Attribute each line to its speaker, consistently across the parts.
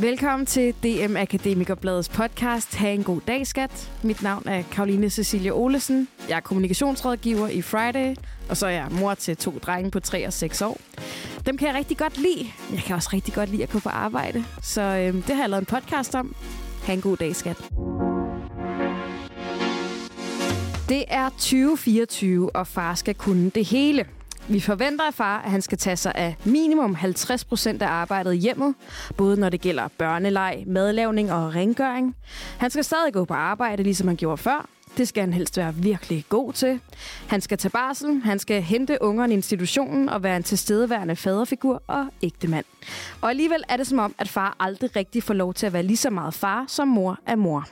Speaker 1: Velkommen til DM Akademikerbladets podcast. Ha' en god dag, skat. Mit navn er Karoline Cecilie Olesen. Jeg er kommunikationsrådgiver i Friday, og så er jeg mor til to drenge på 3 og 6 år. Dem kan jeg rigtig godt lide. Jeg kan også rigtig godt lide at gå på arbejde, så øh, det har jeg lavet en podcast om. Ha' en god dag, skat. Det er 2024, og far skal kunne det hele. Vi forventer af far, at han skal tage sig af minimum 50 procent af arbejdet i hjemmet, både når det gælder børneleg, madlavning og rengøring. Han skal stadig gå på arbejde, ligesom han gjorde før. Det skal han helst være virkelig god til. Han skal tage barsel, han skal hente ungerne i institutionen og være en tilstedeværende faderfigur og ægtemand. Og alligevel er det som om, at far aldrig rigtig får lov til at være lige så meget far, som mor er mor.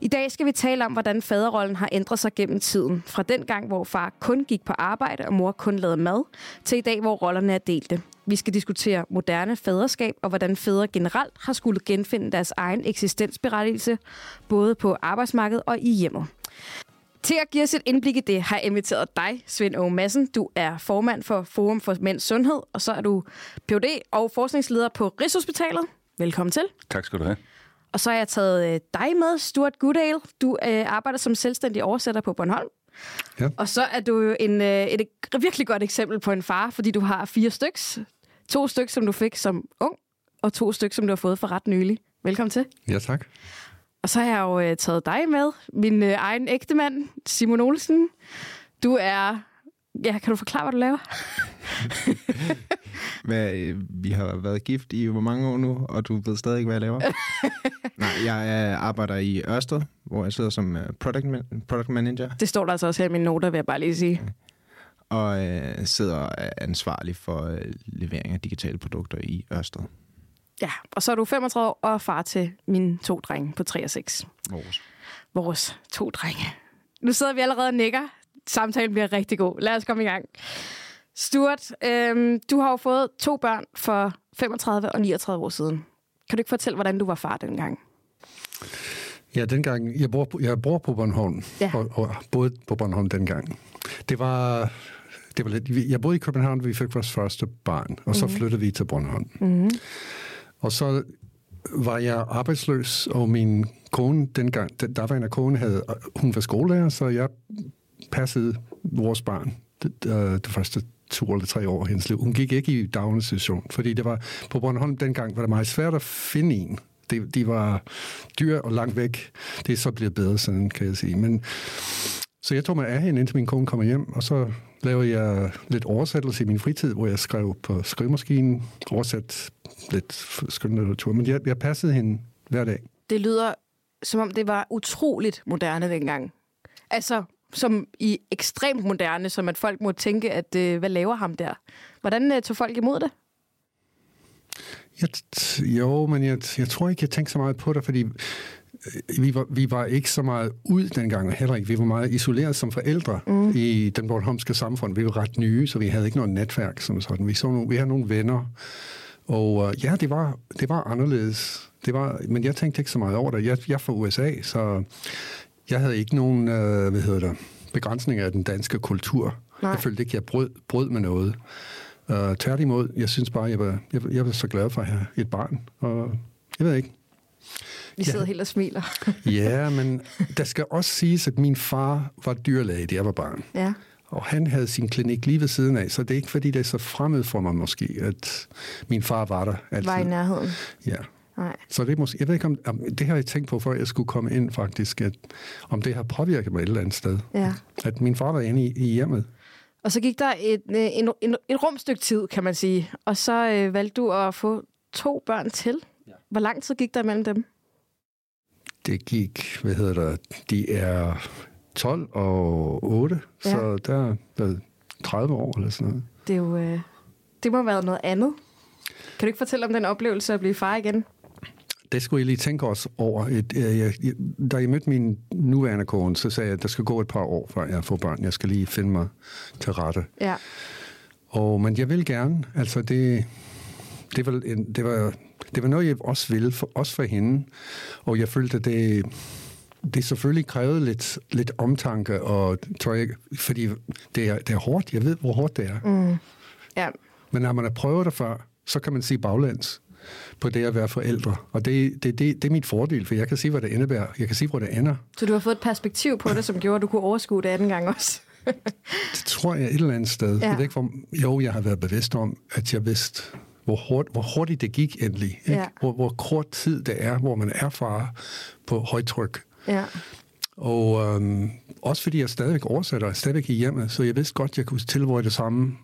Speaker 1: I dag skal vi tale om, hvordan faderrollen har ændret sig gennem tiden. Fra den gang, hvor far kun gik på arbejde, og mor kun lavede mad, til i dag, hvor rollerne er delte. Vi skal diskutere moderne faderskab, og hvordan fædre generelt har skulle genfinde deres egen eksistensberettigelse, både på arbejdsmarkedet og i hjemmet. Til at give os et indblik i det, har jeg inviteret dig, Svend Aage Madsen. Du er formand for Forum for Mænds Sundhed, og så er du Ph.D. og forskningsleder på Rigshospitalet. Velkommen til.
Speaker 2: Tak skal du have.
Speaker 1: Og så har jeg taget øh, dig med, Stuart Goodale. Du øh, arbejder som selvstændig oversætter på Bornholm.
Speaker 2: Ja.
Speaker 1: Og så er du jo en, øh, et, et virkelig godt eksempel på en far, fordi du har fire styks. To stykker, som du fik som ung, og to stykker, som du har fået for ret nylig. Velkommen til.
Speaker 2: Ja, tak.
Speaker 1: Og så har jeg jo øh, taget dig med, min øh, egen ægtemand, Simon Olsen. Du er... Ja, kan du forklare, hvad du laver?
Speaker 3: Hvad, øh, vi har været gift i hvor mange år nu, og du ved stadig ikke, hvad jeg laver? Nej, jeg er, arbejder i Ørsted, hvor jeg sidder som øh, product, man- product manager,
Speaker 1: Det står der altså også her i mine noter, vil jeg bare lige sige.
Speaker 3: og øh, sidder ansvarlig for øh, levering af digitale produkter i Ørsted.
Speaker 1: Ja, og så er du 35 år og far til mine to drenge på 3 og 6.
Speaker 3: Vores.
Speaker 1: Vores to drenge. Nu sidder vi allerede og nikker. Samtalen bliver rigtig god. Lad os komme i gang. Stuart, øhm, du har jo fået to børn for 35 og 39 år siden. Kan du ikke fortælle, hvordan du var far dengang?
Speaker 4: Ja, dengang, jeg bor, jeg bor på Bornholm,
Speaker 1: Ja.
Speaker 4: og, og boede på Bornholm dengang. Det var, det var lidt, jeg boede i København, vi fik vores første barn, og så flyttede vi til Bornholm.
Speaker 1: Mm-hmm.
Speaker 4: Og så var jeg arbejdsløs, og min kone dengang, den daværende kone, havde, hun var skolelærer, så jeg passede vores barn det, det, det første to eller tre år af hendes liv. Hun gik ikke i daginstitution, fordi det var på Bornholm dengang var det meget svært at finde en. De, de var dyr og langt væk. Det er så blevet bedre sådan, kan jeg sige. Men, så jeg tog mig af hende, indtil min kone kommer hjem, og så lavede jeg lidt oversættelse i min fritid, hvor jeg skrev på skrivemaskinen, oversat lidt skønlitteratur, men jeg, jeg passede hende hver dag.
Speaker 1: Det lyder, som om det var utroligt moderne dengang. Altså, som i ekstremt moderne, som at folk må tænke, at øh, hvad laver ham der? Hvordan øh, tog folk imod det?
Speaker 4: Jeg, jo, men jeg, jeg tror ikke, jeg tænkte så meget på det, fordi øh, vi var, vi var ikke så meget ud dengang, heller ikke. Vi var meget isoleret som forældre mm. i den bornholmske samfund. Vi var ret nye, så vi havde ikke noget netværk som sådan. Vi, så nogle, vi havde nogle venner, og uh, ja, det var, det var anderledes. Det var, men jeg tænkte ikke så meget over det. Jeg, jeg er fra USA, så jeg havde ikke nogen uh, hvad hedder det, begrænsninger af den danske kultur.
Speaker 1: Nej.
Speaker 4: Jeg følte ikke, jeg brød, brød med noget. Uh, tværtimod, jeg synes bare, jeg var, jeg, jeg var så glad for at have et barn. Og jeg ved ikke.
Speaker 1: Vi
Speaker 4: Ja.
Speaker 1: sidder helt og smiler.
Speaker 4: Ja, men der skal også siges, at min far var dyrlæge, da jeg var barn.
Speaker 1: ja.
Speaker 4: Og han havde sin klinik lige ved siden af, så det er ikke fordi, det er så fremmed for mig måske, at min far var der altid.
Speaker 1: Var i nærheden.
Speaker 4: Ja.
Speaker 1: Nej.
Speaker 4: Så det er måske, jeg ved ikke om, om, det har jeg tænkt på, før jeg skulle komme ind faktisk, at om det har påvirket mig et eller andet sted.
Speaker 1: Ja.
Speaker 4: At min far var inde i, i hjemmet.
Speaker 1: Og så gik der et, øh, en, en, et rumstykke tid, kan man sige. Og så øh, valgte du at få to børn til. Ja. Hvor lang tid gik der mellem dem?
Speaker 4: Det gik, hvad hedder det, de er 12 og 8,
Speaker 1: Ja.
Speaker 4: så der er været 30 år eller sådan noget.
Speaker 1: Det, er jo, øh, det må have været noget andet. Kan du ikke fortælle om den oplevelse at blive far igen?
Speaker 4: Det skulle jeg lige tænke os over. Et, øh, jeg, jeg, da jeg mødte min nuværende kone, så sagde jeg, at der skal gå et par år, før jeg får børn. Jeg skal lige finde mig til rette.
Speaker 1: Ja.
Speaker 4: Og, men jeg vil gerne. Altså, det, det, var, det, var, det var noget, jeg også ville, for, også for hende. Og jeg følte, at det, det selvfølgelig krævede lidt, lidt omtanke, og tror jeg, fordi det er, det er hårdt. Jeg ved, hvor hårdt det er.
Speaker 1: Mm. Ja.
Speaker 4: Men når man har prøvet det før, så kan man sige baglæns. På det at være forældre. Og det, det, det, det er mit fordel, for jeg kan se, hvad det indebærer. Jeg kan se, hvor det ender.
Speaker 1: Så du har fået et perspektiv på det, som gjorde, at du kunne overskue det anden gang også?
Speaker 4: det tror jeg et eller andet sted. Ja. Jeg ved ikke, hvor, jo, jeg har været bevidst om, at jeg vidste, hvor, hurtigt, hvor hurtigt det gik endelig. Ikke? Ja. Hvor, hvor kort tid det er, hvor man er far på højtryk. Ja. Og øhm, også fordi jeg stadigvæk oversætter, stadigvæk i hjemmet, så jeg vidste godt, jeg kunne tilvøje det samme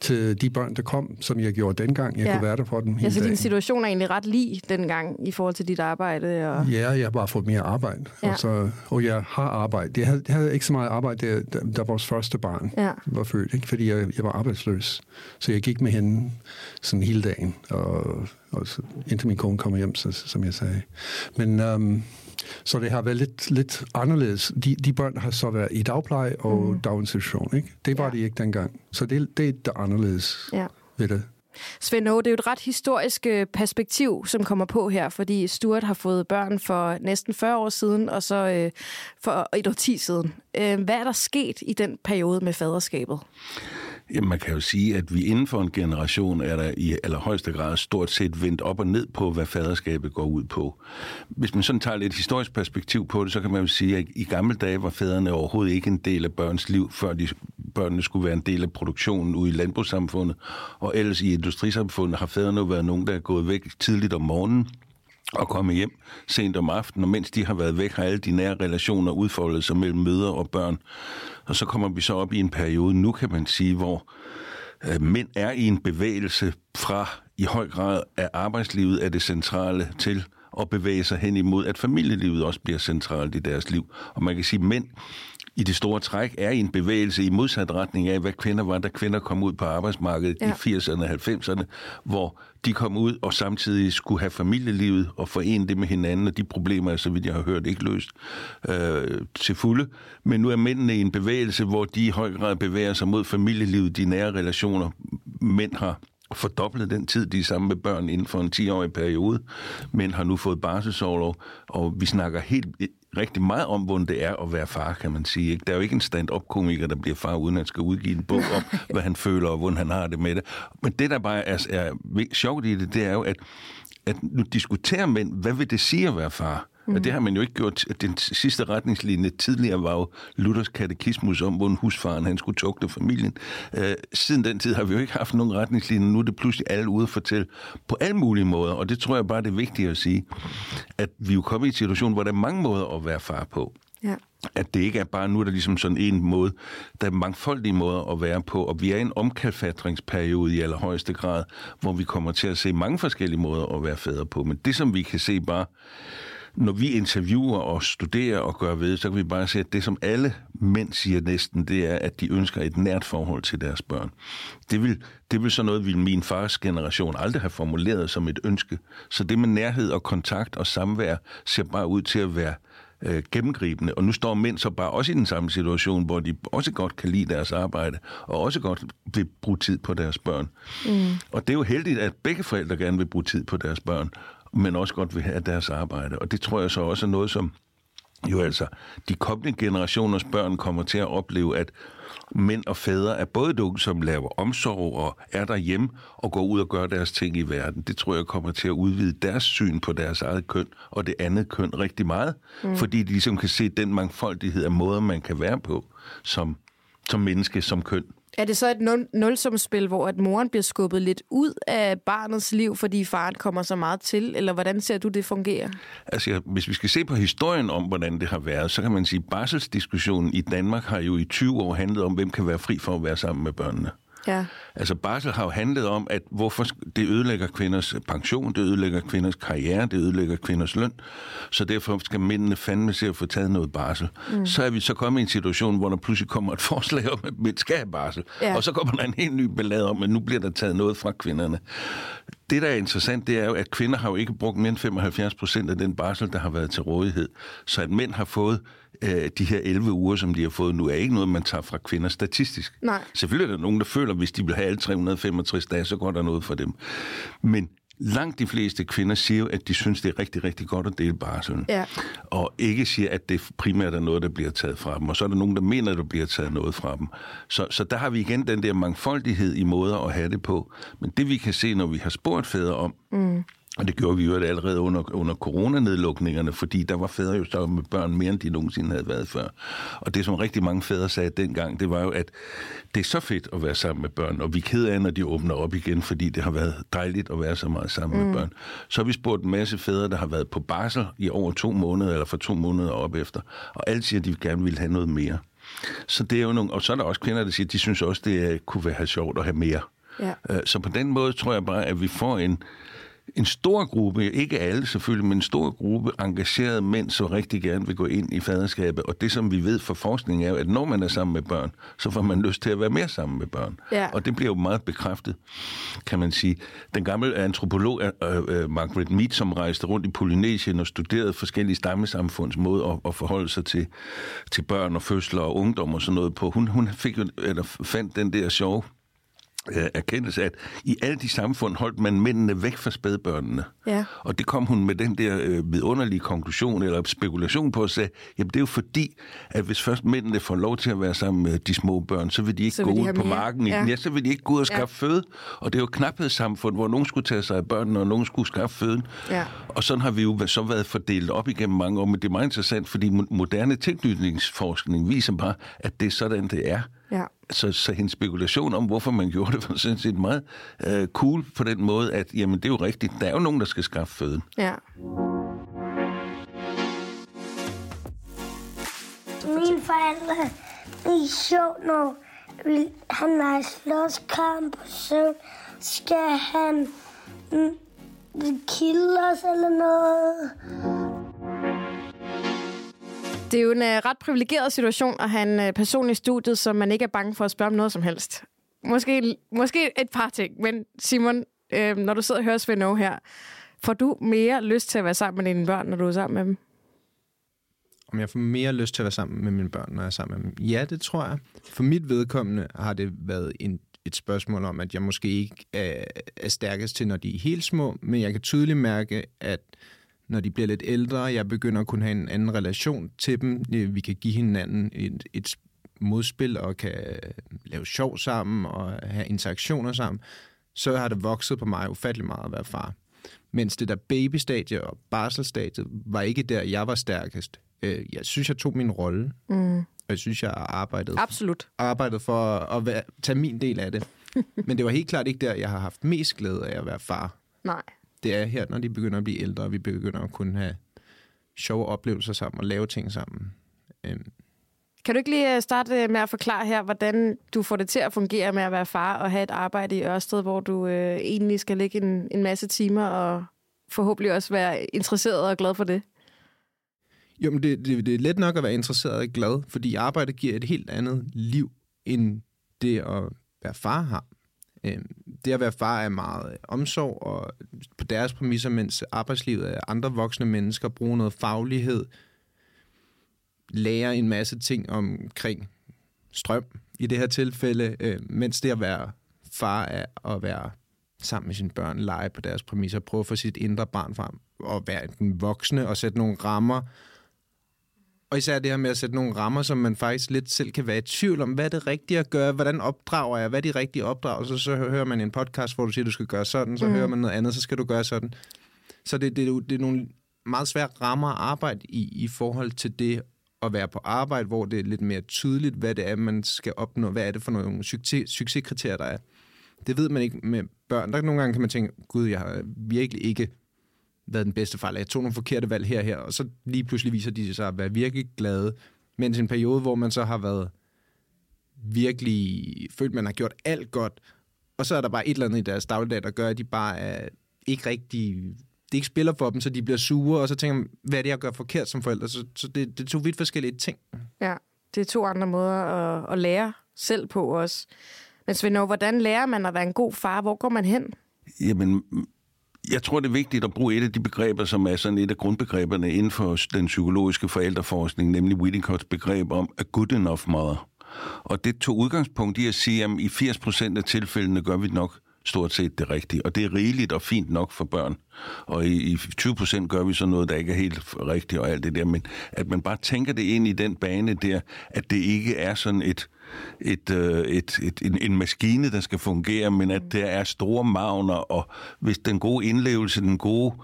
Speaker 4: til de børn, der kom, som jeg gjorde dengang. Jeg ja. kunne være der for dem hele
Speaker 1: ja, så
Speaker 4: dagen.
Speaker 1: din situation er egentlig ret lige dengang i forhold til dit arbejde? Og...
Speaker 4: Ja, jeg har bare fået mere arbejde. Ja. Og, så, og jeg har arbejde. Jeg havde, jeg havde ikke så meget arbejde, da, da vores første barn ja. var født, ikke? fordi jeg, jeg var arbejdsløs. Så jeg gik med hende sådan hele dagen, og, og så, indtil min kone kom hjem, så, som jeg sagde. Men... Um, så det har været lidt, lidt anderledes. De, de børn har så været i dagpleje og mm. daginstitution, ikke? Det var ja. de ikke dengang. Så det, det er det anderledes ja. ved det.
Speaker 1: Svend det er jo et ret historisk øh, perspektiv, som kommer på her, fordi Stuart har fået børn for næsten 40 år siden, og så øh, for et årti siden. Øh, hvad er der sket i den periode med faderskabet?
Speaker 2: Jamen, man kan jo sige, at vi inden for en generation er der i allerhøjeste grad stort set vendt op og ned på, hvad faderskabet går ud på. Hvis man sådan tager lidt historisk perspektiv på det, så kan man jo sige, at i gamle dage var fædrene overhovedet ikke en del af børns liv, før de, børnene skulle være en del af produktionen ude i landbrugssamfundet. Og ellers i industrisamfundet har fædrene jo været nogen, der er gået væk tidligt om morgenen, og komme hjem sent om aftenen, og mens de har været væk, har alle de nære relationer udfoldet sig mellem mødre og børn. Og så kommer vi så op i en periode, nu kan man sige, hvor øh, mænd er i en bevægelse fra i høj grad af arbejdslivet er det centrale til at bevæge sig hen imod, at familielivet også bliver centralt i deres liv. Og man kan sige, at mænd i det store træk er i en bevægelse i modsat retning af, hvad kvinder var, da kvinder kom ud på arbejdsmarkedet ja. i 80'erne og 90'erne, hvor de kom ud og samtidig skulle have familielivet og forene det med hinanden, og de problemer er, så vidt jeg har hørt, ikke løst øh, til fulde. Men nu er mændene i en bevægelse, hvor de i høj grad bevæger sig mod familielivet, de nære relationer. Mænd har fordoblet den tid, de er sammen med børn inden for en 10-årig periode. Mænd har nu fået barselsårlov, og vi snakker helt rigtig meget om, hvordan det er at være far, kan man sige. Ikke? Der er jo ikke en stand-up-komiker, der bliver far, uden at skal udgive en bog om, hvad han føler og hvordan han har det med det. Men det, der bare er, er sjovt i det, det er jo, at, at nu diskuterer mænd, hvad vil det sige at være far? Mm. Og det har man jo ikke gjort. Den sidste retningslinje tidligere var jo Luthers katekismus om, hvordan husfaren han skulle tugte familien. Øh, siden den tid har vi jo ikke haft nogen retningslinje. Nu er det pludselig alle ude at fortælle på alle mulige måder. Og det tror jeg bare, det er vigtigt at sige, at vi jo kommer i en situation, hvor der er mange måder at være far på. Ja. At det ikke er bare nu, der er ligesom sådan en måde. Der er mangfoldige måder at være på, og vi er i en omkalfatringsperiode i allerhøjeste grad, hvor vi kommer til at se mange forskellige måder at være fædre på. Men det, som vi kan se bare når vi interviewer og studerer og gør ved, så kan vi bare se, at det, som alle mænd siger næsten, det er, at de ønsker et nært forhold til deres børn. Det vil, det vil så noget, vil min fars generation aldrig have formuleret som et ønske. Så det med nærhed og kontakt og samvær ser bare ud til at være øh, gennemgribende. Og nu står mænd så bare også i den samme situation, hvor de også godt kan lide deres arbejde, og også godt vil bruge tid på deres børn. Mm. Og det er jo heldigt, at begge forældre gerne vil bruge tid på deres børn men også godt vil have deres arbejde. Og det tror jeg så også er noget, som jo altså de kommende generationers børn kommer til at opleve, at mænd og fædre er både nogen, som laver omsorg og er derhjemme og går ud og gør deres ting i verden. Det tror jeg kommer til at udvide deres syn på deres eget køn og det andet køn rigtig meget, mm. fordi de ligesom kan se den mangfoldighed af måder, man kan være på som, som menneske, som køn.
Speaker 1: Er det så et nul- nulsumspil, hvor at moren bliver skubbet lidt ud af barnets liv, fordi faren kommer så meget til? Eller hvordan ser du det fungere?
Speaker 2: Altså, hvis vi skal se på historien om, hvordan det har været, så kan man sige, at barselsdiskussionen i Danmark har jo i 20 år handlet om, hvem kan være fri for at være sammen med børnene. Ja. Altså barsel har jo handlet om, at hvorfor det ødelægger kvinders pension, det ødelægger kvinders karriere, det ødelægger kvinders løn, så derfor skal mændene fandme se at få taget noget barsel. Mm. Så er vi så kommet i en situation, hvor der pludselig kommer et forslag om, at mænd skal have barsel, ja. og så kommer der en helt ny ballade om, at nu bliver der taget noget fra kvinderne. Det, der er interessant, det er jo, at kvinder har jo ikke brugt mere end 75 procent af den barsel, der har været til rådighed. Så at mænd har fået øh, de her 11 uger, som de har fået nu, er ikke noget, man tager fra kvinder statistisk. Nej. Selvfølgelig er der nogen, der føler, at hvis de vil have alle 365 dage, så går der noget for dem. Men langt de fleste kvinder siger jo, at de synes, det er rigtig, rigtig godt at dele barsel.
Speaker 1: Ja.
Speaker 2: Og ikke siger, at det primært er noget, der bliver taget fra dem. Og så er der nogen, der mener, at der bliver taget noget fra dem. Så, så der har vi igen den der mangfoldighed i måder at have det på. Men det vi kan se, når vi har spurgt fædre om, mm og det gjorde vi jo allerede under, under coronanedlukningerne, fordi der var fædre jo så med børn mere, end de nogensinde havde været før. Og det, som rigtig mange fædre sagde dengang, det var jo, at det er så fedt at være sammen med børn, og vi er ked af, når de åbner op igen, fordi det har været dejligt at være så meget sammen mm. med børn. Så har vi spurgt en masse fædre, der har været på barsel i over to måneder, eller for to måneder op efter, og alle siger, at de gerne vil have noget mere. Så det er jo nogle, og så er der også kvinder, der siger, at de synes også, det kunne være sjovt at have mere. Ja. Øh, så på den måde tror jeg bare, at vi får en, en stor gruppe, ikke alle selvfølgelig, men en stor gruppe engagerede mænd, som rigtig gerne vil gå ind i faderskabet. Og det, som vi ved fra forskning, er jo, at når man er sammen med børn, så får man lyst til at være mere sammen med børn. Ja. Og det bliver jo meget bekræftet, kan man sige. Den gamle antropolog uh, uh, Margaret Mead, som rejste rundt i Polynesien og studerede forskellige stammesamfunds måde at, at forholde sig til, til børn og fødsler og ungdom og sådan noget på, hun, hun fik eller fandt den der sjove Øh, erkendelse, at i alle de samfund holdt man mændene væk fra spædbørnene. Ja. Og det kom hun med den der øh, vidunderlige konklusion eller spekulation på at sige, jamen det er jo fordi, at hvis først mændene får lov til at være sammen med de små børn, så vil de ikke vil gå ud på marken. Ja. ja, så vil de ikke gå ud og skaffe ja. føde. Og det er jo et knaphedssamfund, hvor nogen skulle tage sig af børnene, og nogen skulle skaffe føden. Ja. Og sådan har vi jo så været fordelt op igennem mange år, men det er meget interessant, fordi moderne tilknytningsforskning viser bare, at det er sådan, det er. Ja. Så, så hendes spekulation om, hvorfor man gjorde det, var sådan set meget uh, cool på den måde, at jamen, det er jo rigtigt. Der er jo nogen, der skal skaffe føden. Ja.
Speaker 5: Mine forældre, det er sjovt, når han har slåskamp, så skal han mm, kilde os eller noget.
Speaker 1: Det er jo en uh, ret privilegeret situation at have en uh, person i studiet, som man ikke er bange for at spørge om noget som helst. Måske, måske et par ting, men Simon, øh, når du sidder og hører Svend her, får du mere lyst til at være sammen med dine børn, når du er sammen med dem?
Speaker 3: Om jeg får mere lyst til at være sammen med mine børn, når jeg er sammen med dem? Ja, det tror jeg. For mit vedkommende har det været en, et spørgsmål om, at jeg måske ikke er, er stærkest til, når de er helt små, men jeg kan tydeligt mærke, at når de bliver lidt ældre. Jeg begynder at kunne have en anden relation til dem. Vi kan give hinanden et, et modspil og kan lave sjov sammen og have interaktioner sammen. Så har det vokset på mig ufattelig meget at være far. Mens det der babystadie og barselstadie var ikke der, jeg var stærkest. Øh, jeg synes, jeg tog min rolle. Mm. Og jeg synes, jeg arbejdede,
Speaker 1: Absolut.
Speaker 3: arbejdede for at være, tage min del af det. Men det var helt klart ikke der, jeg har haft mest glæde af at være far.
Speaker 1: Nej
Speaker 3: det er her, når de begynder at blive ældre, og vi begynder at kunne have sjove oplevelser sammen og lave ting sammen. Øhm.
Speaker 1: Kan du ikke lige øh, starte med at forklare her, hvordan du får det til at fungere med at være far og have et arbejde i Ørsted, hvor du øh, egentlig skal lægge en, en masse timer og forhåbentlig også være interesseret og glad for det?
Speaker 3: Jo, men det, det, det er let nok at være interesseret og glad, fordi arbejdet giver et helt andet liv, end det at være far har. Øhm, det at være far er meget øh, omsorg, og på deres præmisser, mens arbejdslivet er andre voksne mennesker, bruger noget faglighed, lærer en masse ting omkring strøm i det her tilfælde, øh, mens det at være far er at være sammen med sine børn, lege på deres præmisser, prøve at få sit indre barn frem, og være den voksne og sætte nogle rammer, og især det her med at sætte nogle rammer, som man faktisk lidt selv kan være i tvivl om, hvad er det rigtige at gøre, hvordan opdrager jeg, hvad er de rigtige opdragelser, så hører man en podcast, hvor du siger, du skal gøre sådan, så mm. hører man noget andet, så skal du gøre sådan. Så det, det, det er nogle meget svære rammer at arbejde i, i forhold til det at være på arbejde, hvor det er lidt mere tydeligt, hvad det er, man skal opnå, hvad er det for nogle succes, succeskriterier, der er. Det ved man ikke med børn. Der nogle gange kan man tænke, gud, jeg har virkelig ikke været den bedste fejl. Jeg tog nogle forkerte valg her og her, og så lige pludselig viser de sig at være virkelig glade. Mens en periode, hvor man så har været virkelig følt, man har gjort alt godt, og så er der bare et eller andet i deres dagligdag, der gør, at de bare er ikke rigtig det ikke spiller for dem, så de bliver sure, og så tænker man, hvad er det, jeg gør forkert som forældre? Så, så det, det er to vidt forskellige ting.
Speaker 1: Ja, det er to andre måder at, at lære selv på også. Men Svend, hvordan lærer man at være en god far? Hvor går man hen?
Speaker 2: Jamen, jeg tror, det er vigtigt at bruge et af de begreber, som er sådan et af grundbegreberne inden for den psykologiske forældreforskning, nemlig Winnicotts begreb om a good enough mother. Og det tog udgangspunkt i at sige, at i 80% af tilfældene gør vi nok stort set det rigtige. Og det er rigeligt og fint nok for børn. Og i, i 20 procent gør vi så noget, der ikke er helt rigtigt og alt det der. Men at man bare tænker det ind i den bane der, at det ikke er sådan et et, øh, et, et, en, en maskine, der skal fungere, men at der er store magner, og hvis den gode indlevelse, den gode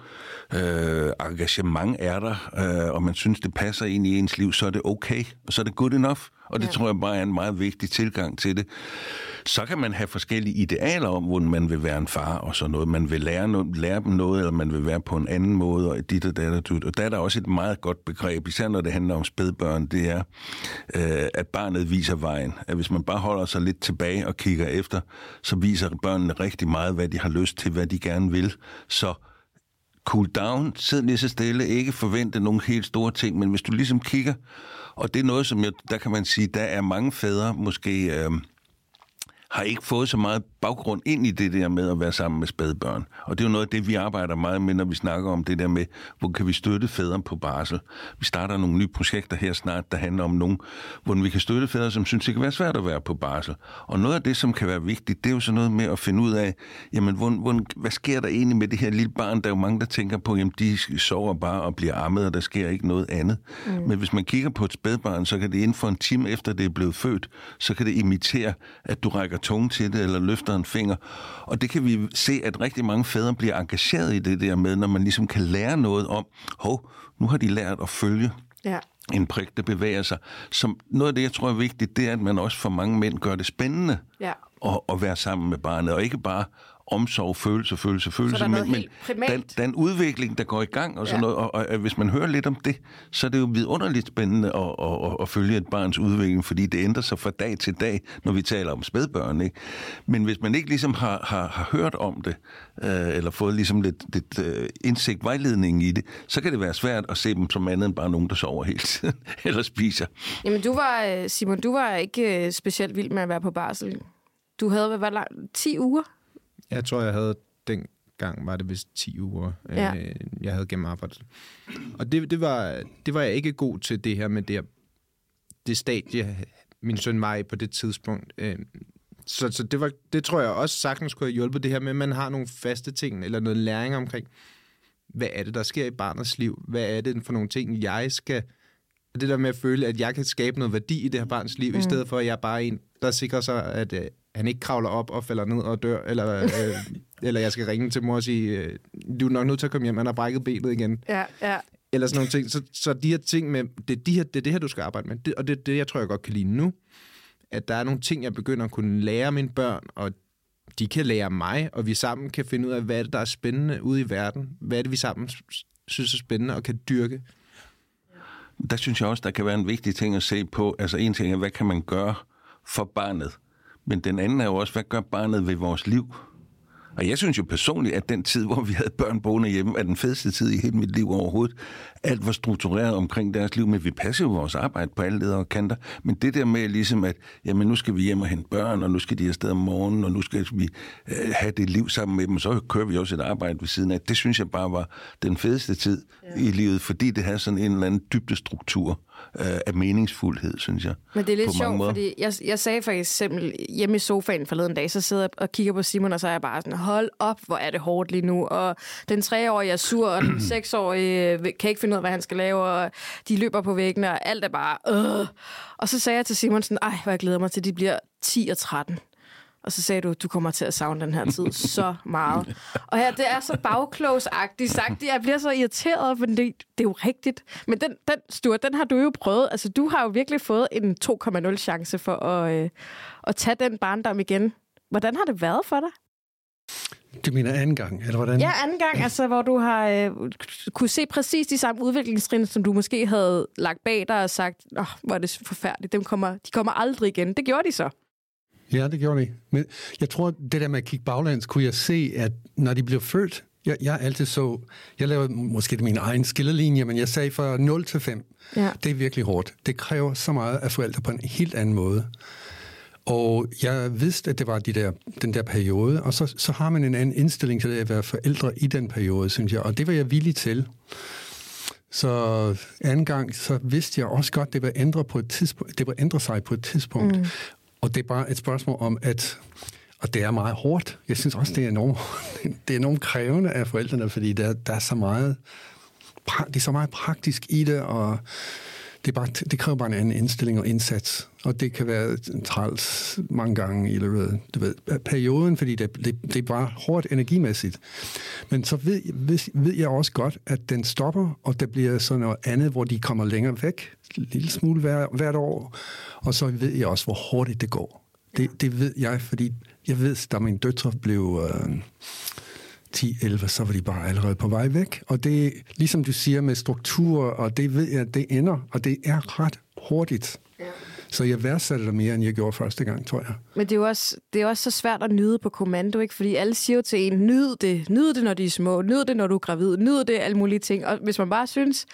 Speaker 2: øh, engagement er der, øh, og man synes, det passer ind i ens liv, så er det okay, og så er det good enough. Og det ja. tror jeg bare er en meget vigtig tilgang til det. Så kan man have forskellige idealer om, hvordan man vil være en far og sådan noget. Man vil lære, noget, lære dem noget, eller man vil være på en anden måde, og dit og dat og Og der er der også et meget godt begreb, især når det handler om spædbørn, det er, øh, at barnet viser vejen. At hvis man bare holder sig lidt tilbage og kigger efter, så viser børnene rigtig meget, hvad de har lyst til, hvad de gerne vil. Så cool down, sid lige så stille, ikke forvente nogle helt store ting, men hvis du ligesom kigger, og det er noget, som jeg, der kan man sige, der er mange fædre måske... Øh, har ikke fået så meget baggrund ind i det der med at være sammen med spædbørn. Og det er jo noget af det, vi arbejder meget med, når vi snakker om det der med, hvor kan vi støtte fædre på barsel. Vi starter nogle nye projekter her snart, der handler om nogen, hvor vi kan støtte fædre, som synes, det kan være svært at være på barsel. Og noget af det, som kan være vigtigt, det er jo sådan noget med at finde ud af, jamen, hvor, hvor, hvad sker der egentlig med det her lille barn? Der er jo mange, der tænker på, jamen, de sover bare og bliver ammet, og der sker ikke noget andet. Mm. Men hvis man kigger på et spædbarn, så kan det inden for en time efter det er blevet født, så kan det imitere, at du rækker tunge til det, eller løfter en finger. Og det kan vi se, at rigtig mange fædre bliver engageret i det der med, når man ligesom kan lære noget om, hov, nu har de lært at følge ja. en prik, der bevæger sig. Som noget af det, jeg tror er vigtigt, det er, at man også for mange mænd gør det spændende ja. at, at være sammen med barnet, og ikke bare omsorg, følelse, følelse, følelse. Så
Speaker 1: men, men
Speaker 2: den, den udvikling, der går i gang, og, sådan ja. noget, og, og, og hvis man hører lidt om det, så er det jo vidunderligt spændende at, at, at, at følge et barns udvikling, fordi det ændrer sig fra dag til dag, når vi taler om spædbørn. Ikke? Men hvis man ikke ligesom har, har, har hørt om det, øh, eller fået ligesom lidt, lidt øh, indsigt, vejledning i det, så kan det være svært at se dem som andet end bare nogen, der sover hele tiden, eller spiser.
Speaker 1: Jamen du var, øh, Simon, du var ikke øh, specielt vild med at være på barsel. Du havde, hvad var det, 10 uger?
Speaker 3: Jeg tror, jeg havde den gang var det vist 10 uger, ja. øh, jeg havde gennem arbejdet. Og det, det, var, det var jeg ikke god til, det her med det, det stadie, min søn var i på det tidspunkt. Øh, så så det, var, det tror jeg også sagtens kunne have hjulpet det her med, at man har nogle faste ting, eller noget læring omkring, hvad er det, der sker i barnets liv? Hvad er det for nogle ting, jeg skal... Det der med at føle, at jeg kan skabe noget værdi i det her barns liv, mm. i stedet for, at jeg bare er en, der sikrer sig, at, øh, han ikke kravler op og falder ned og dør, eller, øh, eller jeg skal ringe til mor og sige, øh, du er nok nødt til at komme hjem, han har brækket benet igen.
Speaker 1: Ja, ja.
Speaker 3: Eller sådan nogle ting. Så, så de her ting med, det er, de her, det er det her, du skal arbejde med. Det, og det er det, jeg tror, jeg godt kan lide nu. At der er nogle ting, jeg begynder at kunne lære mine børn, og de kan lære mig, og vi sammen kan finde ud af, hvad er det, der er spændende ude i verden. Hvad er det, vi sammen synes er spændende og kan dyrke.
Speaker 2: Der synes jeg også, der kan være en vigtig ting at se på. Altså en ting er, hvad kan man gøre for barnet? Men den anden er jo også, hvad gør barnet ved vores liv? Og jeg synes jo personligt, at den tid, hvor vi havde børn boende hjemme, er den fedeste tid i hele mit liv overhovedet. Alt var struktureret omkring deres liv, men vi passer jo vores arbejde på alle ledere og kanter. Men det der med ligesom, at jamen, nu skal vi hjem og hente børn, og nu skal de afsted om morgenen, og nu skal vi øh, have det liv sammen med dem, og så kører vi også et arbejde ved siden af. Det synes jeg bare var den fedeste tid ja. i livet, fordi det har sådan en eller anden dybde struktur øh, af meningsfuldhed, synes jeg.
Speaker 1: Men det er lidt sjovt, fordi jeg, jeg sagde for eksempel hjemme i sofaen forleden dag, så sidder jeg og kigger på Simon, og så er jeg bare sådan, hold op, hvor er det hårdt lige nu. Og den treårige er sur, og den seksårige øh, kan ikke finde ud af, hvad han skal lave, og de løber på væggene, og alt er bare, øh. Og så sagde jeg til Simon sådan, ej, hvor jeg glæder mig til, de bliver 10 og 13. Og så sagde du, du kommer til at savne den her tid så meget. Og her, det er så bagklogsagtigt sagt. Jeg bliver så irriteret, for det, det er jo rigtigt. Men den, den, Stuart, den har du jo prøvet. Altså, du har jo virkelig fået en 2,0 chance for at, øh, at tage den barndom igen. Hvordan har det været for dig?
Speaker 4: Du mener anden gang, eller hvordan?
Speaker 1: Ja, anden gang, altså, hvor du har øh, kunne se præcis de samme udviklingstrin, som du måske havde lagt bag dig og sagt, åh, hvor er det forfærdeligt, Dem kommer, de kommer aldrig igen. Det gjorde de så.
Speaker 4: Ja, det gjorde de. Men jeg tror, det der med at kigge baglands, kunne jeg se, at når de blev født, jeg, jeg altid så, jeg lavede måske min egen skillelinje, men jeg sagde fra 0 til 5. Ja. Det er virkelig hårdt. Det kræver så meget af forældre på en helt anden måde. Og jeg vidste, at det var de der, den der periode, og så, så har man en anden indstilling til det at være forældre i den periode, synes jeg, og det var jeg villig til. Så anden gang, så vidste jeg også godt, at det vil ændre, på et tidspunkt, det vil ændre sig på et tidspunkt. Mm. Og det er bare et spørgsmål om at og det er meget hårdt. Jeg synes også, det er enormt, det er enormt krævende af forældrene, fordi der, der er så meget, det er så meget praktisk i det, og det, er bare, det kræver bare en anden indstilling og indsats. Og det kan være træls mange gange i løbet du ved, perioden, fordi det, det, det er bare hårdt energimæssigt. Men så ved, ved, ved jeg også godt, at den stopper, og der bliver sådan noget andet, hvor de kommer længere væk, en lille smule hver, hvert år. Og så ved jeg også, hvor hurtigt det går. Det, det ved jeg, fordi jeg ved, da min døtre blev... Øh, 10-11, så var de bare allerede på vej væk. Og det ligesom du siger med struktur, og det ved jeg, det ender, og det er ret hurtigt. Ja. Så jeg værdsætter det mere, end jeg gjorde første gang, tror jeg.
Speaker 1: Men det er jo også, det er også så svært at nyde på kommando, ikke? Fordi alle siger jo til en, nyd det, nyd det, når de er små, nyd det, når du er gravid, nyd det, alle mulige ting. Og hvis man bare synes,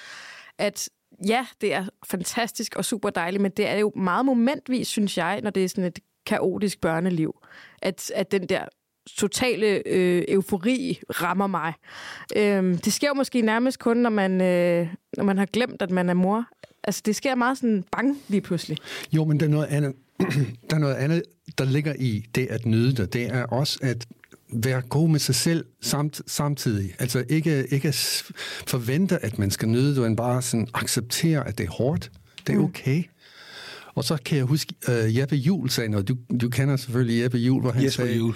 Speaker 1: at ja, det er fantastisk og super dejligt, men det er jo meget momentvis, synes jeg, når det er sådan et kaotisk børneliv, at, at den der totale øh, eufori rammer mig. Øh, det sker jo måske nærmest kun, når man, øh, når man har glemt, at man er mor. Altså, det sker meget sådan bang lige pludselig.
Speaker 4: Jo, men der er noget andet, der, er noget andet, der ligger i det at nyde det. Det er også at være god med sig selv samt, samtidig. Altså ikke, ikke forvente, at man skal nyde det, men bare sådan acceptere, at det er hårdt. Det er mm. okay. Og så kan jeg huske, uh, Jeppe Jul sagde noget. Du, du kender selvfølgelig Jeppe Jul, hvor han
Speaker 2: Jesper
Speaker 4: sagde...
Speaker 2: Jul.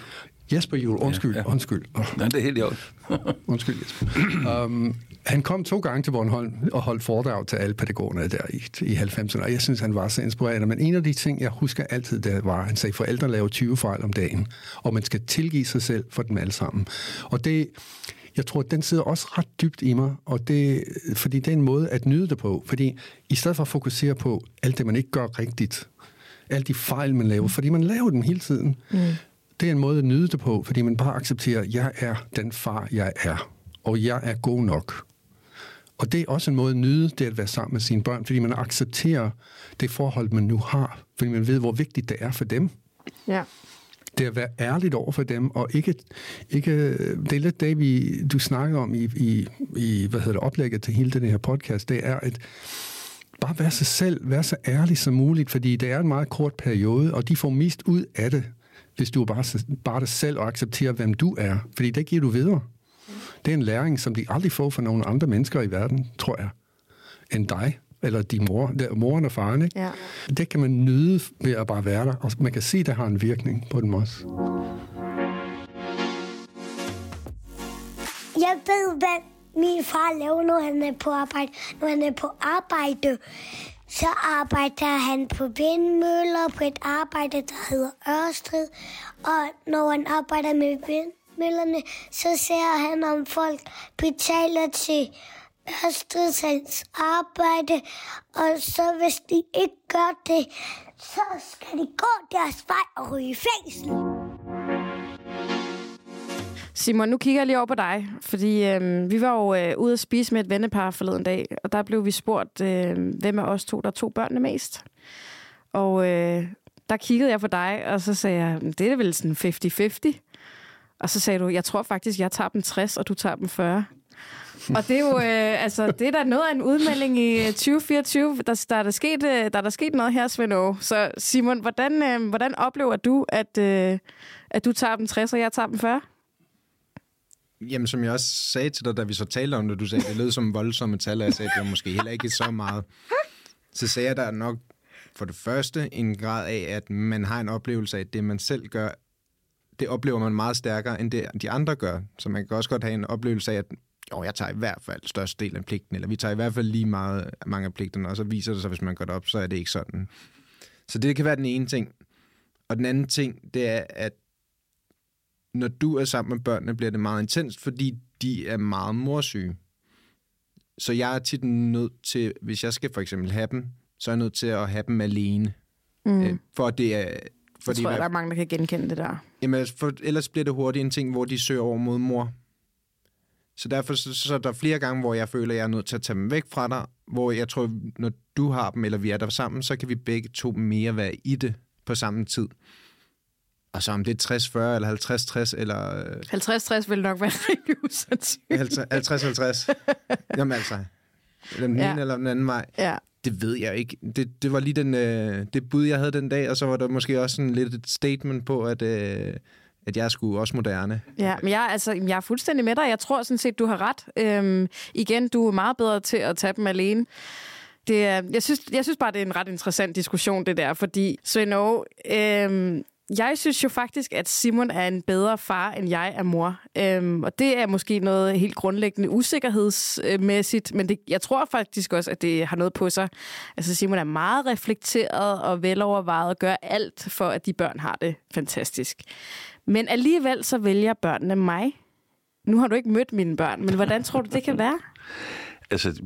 Speaker 4: Jesper Jul, undskyld, ja, ja. undskyld. Oh.
Speaker 2: Nej, det er helt i
Speaker 4: undskyld, Jesper. Um, han kom to gange til Bornholm og holdt foredrag til alle pædagogerne der i, i 90'erne, og jeg synes, han var så inspirerende. Men en af de ting, jeg husker altid, det var, at han sagde, forældre laver 20 fejl om dagen, og man skal tilgive sig selv for dem alle sammen. Og det, jeg tror, den sidder også ret dybt i mig, og det, fordi det er en måde at nyde det på. Fordi i stedet for at fokusere på alt det, man ikke gør rigtigt, alle de fejl, man laver, fordi man laver dem hele tiden, mm det er en måde at nyde det på, fordi man bare accepterer, at jeg er den far, jeg er, og jeg er god nok. Og det er også en måde at nyde det at være sammen med sine børn, fordi man accepterer det forhold, man nu har, fordi man ved, hvor vigtigt det er for dem.
Speaker 1: Ja.
Speaker 4: Det at være ærligt over for dem, og ikke, ikke det er lidt det, vi, du snakker om i, i, i hvad hedder det, oplægget til hele den her podcast, det er at bare være sig selv, være så ærlig som muligt, fordi det er en meget kort periode, og de får mest ud af det, hvis du er bare, bare dig selv og accepterer, hvem du er. Fordi det giver du videre. Det er en læring, som de aldrig får fra nogen andre mennesker i verden, tror jeg, end dig eller din mor, der, moren og faren. Ikke?
Speaker 1: Ja.
Speaker 4: Det kan man nyde ved at bare være der, og man kan se, at det har en virkning på dem også.
Speaker 5: Jeg ved, hvad min far laver, når han er på arbejde. Når han er på arbejde, så arbejder han på vindmøller på et arbejde, der hedder Ørsted. Og når han arbejder med vindmøllerne, så ser han, om folk betaler til Ørsteds arbejde. Og så hvis de ikke gør det, så skal de gå deres vej og ryge i fængsel.
Speaker 1: Simon, nu kigger jeg lige over på dig, fordi øh, vi var jo øh, ude at spise med et vennepar forleden dag, og der blev vi spurgt, øh, hvem af os to, der tog børnene mest. Og øh, der kiggede jeg på dig, og så sagde jeg, det er vel sådan 50-50. Og så sagde du, jeg tror faktisk, jeg tager dem 60, og du tager dem 40. Og det er jo øh, altså, det er da noget af en udmelding i øh, 2024. Der, der, er der, sket, øh, der er der sket noget her, Svend Aage. Så Simon, hvordan, øh, hvordan oplever du, at, øh, at du tager dem 60, og jeg tager dem 40?
Speaker 3: Jamen, som jeg også sagde til dig, da vi så talte om det, du sagde, det lød som voldsomme tal, og jeg sagde, det var måske heller ikke så meget. Så sagde jeg, der nok for det første en grad af, at man har en oplevelse af, at det, man selv gør, det oplever man meget stærkere, end det, de andre gør. Så man kan også godt have en oplevelse af, at jo, jeg tager i hvert fald størst del af pligten, eller vi tager i hvert fald lige meget mange af pligterne, og så viser det sig, hvis man går det op, så er det ikke sådan. Så det kan være den ene ting. Og den anden ting, det er, at når du er sammen med børnene, bliver det meget intenst, fordi de er meget morsyge. Så jeg er tit nødt til, hvis jeg skal for eksempel have dem, så er jeg nødt til at have dem alene. Mm. Øh, for det er...
Speaker 1: For jeg tror, der er mange, der kan genkende det der.
Speaker 3: Jamen, for, ellers bliver det hurtigt en ting, hvor de søger over mod mor. Så derfor så, så er der flere gange, hvor jeg føler, at jeg er nødt til at tage dem væk fra dig, hvor jeg tror, når du har dem, eller vi er der sammen, så kan vi begge to mere være i det på samme tid. Og så om det er 60-40 eller 50-60 eller...
Speaker 1: 50-60 vil nok være rigtig usandsynligt.
Speaker 3: 50-50. Jamen altså, den ja. ene eller den anden vej.
Speaker 1: Ja.
Speaker 3: Det ved jeg ikke. Det, det var lige den, øh, det bud, jeg havde den dag, og så var der måske også sådan lidt et statement på, at, øh, at jeg skulle også moderne.
Speaker 1: Ja, men jeg, altså, jeg er fuldstændig med dig. Jeg tror sådan set, du har ret. Øhm, igen, du er meget bedre til at tage dem alene. Det er, jeg, synes, jeg synes bare, det er en ret interessant diskussion, det der, fordi Svend Aage, øhm, jeg synes jo faktisk, at Simon er en bedre far, end jeg er mor. Øhm, og det er måske noget helt grundlæggende usikkerhedsmæssigt, men det, jeg tror faktisk også, at det har noget på sig. Altså Simon er meget reflekteret og velovervejet og gør alt for, at de børn har det fantastisk. Men alligevel så vælger børnene mig. Nu har du ikke mødt mine børn, men hvordan tror du, det kan være?
Speaker 2: Altså,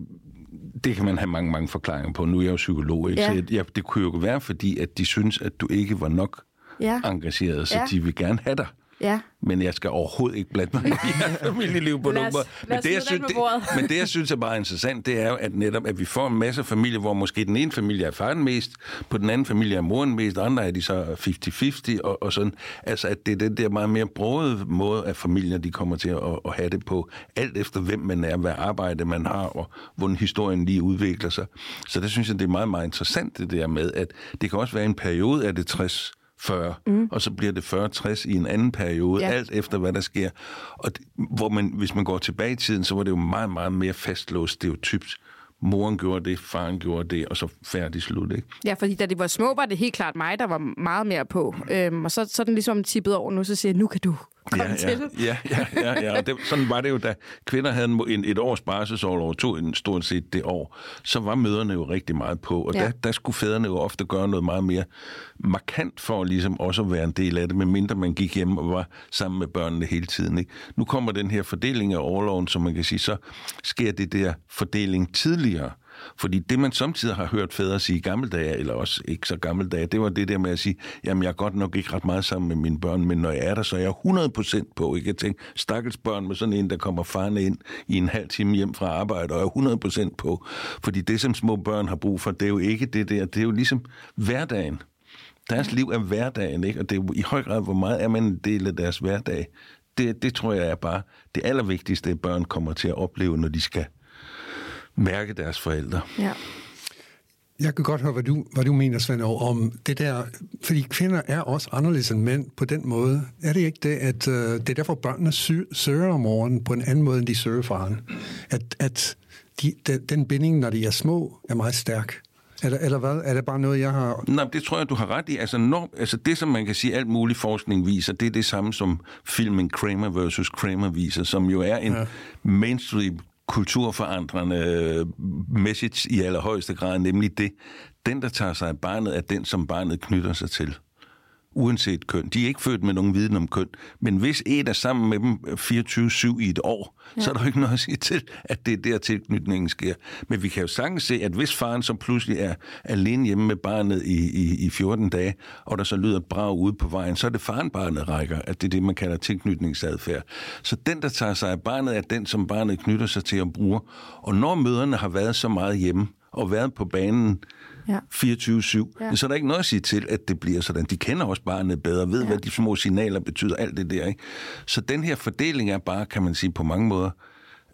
Speaker 2: det kan man have mange, mange forklaringer på. Nu er jeg jo psykolog, ikke?
Speaker 1: Ja.
Speaker 2: Så jeg, jeg, det kunne jo være, fordi at de synes, at du ikke var nok
Speaker 1: Ja,
Speaker 2: engageret, så
Speaker 1: Ja.
Speaker 2: de vil gerne have dig.
Speaker 1: ja.
Speaker 2: Men jeg skal overhovedet ikke blande mig i familieliv på nogen måde. Men det, jeg synes, det, men det, jeg synes er bare interessant, det er jo, at netop, at vi får en masse familier, hvor måske den ene familie er faren mest, på den anden familie er moren mest, andre er de så 50-50, og, og sådan. Altså, at det er den der meget mere brogede måde, at familier, de kommer til at, at have det på, alt efter hvem man er, hvad arbejde man har, og hvordan historien lige udvikler sig. Så det synes jeg, det er meget, meget interessant, det der med, at det kan også være en periode af det 60 40, mm. og så bliver det 40-60 i en anden periode,
Speaker 1: Ja.
Speaker 2: alt efter hvad der sker. Og det, hvor man, hvis man går tilbage i tiden, så var det jo meget, meget mere fastlåst stereotypt. Moren gjorde det, faren gjorde det, og så færdig slut, ikke?
Speaker 1: Ja, fordi da de var små, var det helt klart mig, der var meget mere på. Øhm, og så, så er den ligesom tippet over nu, så siger jeg, nu kan du komme
Speaker 2: ja,
Speaker 1: til.
Speaker 2: ja, ja, ja, ja. Og det, sådan var det jo, da kvinder havde en, en, et års barselsår, to en stort set det år, så var møderne jo rigtig meget på, og
Speaker 1: Ja.
Speaker 2: ja. der, der skulle fædrene jo ofte gøre noget meget mere markant for ligesom også at være en del af det, medmindre man gik hjem og var sammen med børnene hele tiden. Ikke? Nu kommer den her fordeling af overloven, som man kan sige, så sker det der fordeling tidligere. Fordi det, man samtidig har hørt fædre sige i gamle dage, eller også ikke så gamle dage, det var det der med at sige, jamen jeg er godt nok ikke ret meget sammen med mine børn, men når jeg er der, så er jeg 100% på. Ikke? Jeg tænker, stakkels børn med sådan en, der kommer farne ind i en halv time hjem fra arbejde, og er 100% på. Fordi det, som små børn har brug for, det er jo ikke det der, det er jo ligesom hverdagen. Deres liv er hverdagen, ikke? og det er i høj grad, hvor meget er man en del af deres hverdag. Det, det tror jeg er bare det allervigtigste, at børn kommer til at opleve, når de skal mærke deres forældre.
Speaker 1: Ja.
Speaker 4: Jeg kan godt høre, hvad du, hvad du mener, Svend, om det der, fordi kvinder er også anderledes end mænd på den måde. Er det ikke det, at uh, det er derfor, børnene sy- søger om morgenen på en anden måde, end de søger faren? At, at de, de, den binding, når de er små, er meget stærk. Eller, eller hvad? Er det bare noget, jeg har...
Speaker 2: Nej, det tror jeg, du har ret i. Altså, når, altså det, som man kan sige, alt mulig forskning viser, det er det samme, som filmen Kramer versus Kramer viser, som jo er en ja. mainstream kulturforandrende øh, message i allerhøjeste grad, nemlig det, den, der tager sig af barnet, er den, som barnet knytter sig til. Uanset køn. De er ikke født med nogen viden om køn. Men hvis et er sammen med dem 24-7 i et år, ja. så er der jo ikke noget at sige til, at det er der tilknytningen sker. Men vi kan jo sagtens se, at hvis faren så pludselig er alene hjemme med barnet i, i, i 14 dage, og der så lyder et brag ude på vejen, så er det faren, barnet rækker. At det er det, man kalder tilknytningsadfærd. Så den, der tager sig af barnet, er den, som barnet knytter sig til at bruge. Og når møderne har været så meget hjemme, og været på banen
Speaker 1: Ja.
Speaker 2: 24-7,
Speaker 1: Ja.
Speaker 2: så er der ikke noget at sige til, at det bliver sådan. De kender også barnet bedre, ved, ja. hvad de små signaler betyder, alt det der. Ikke? Så den her fordeling er bare, kan man sige, på mange måder,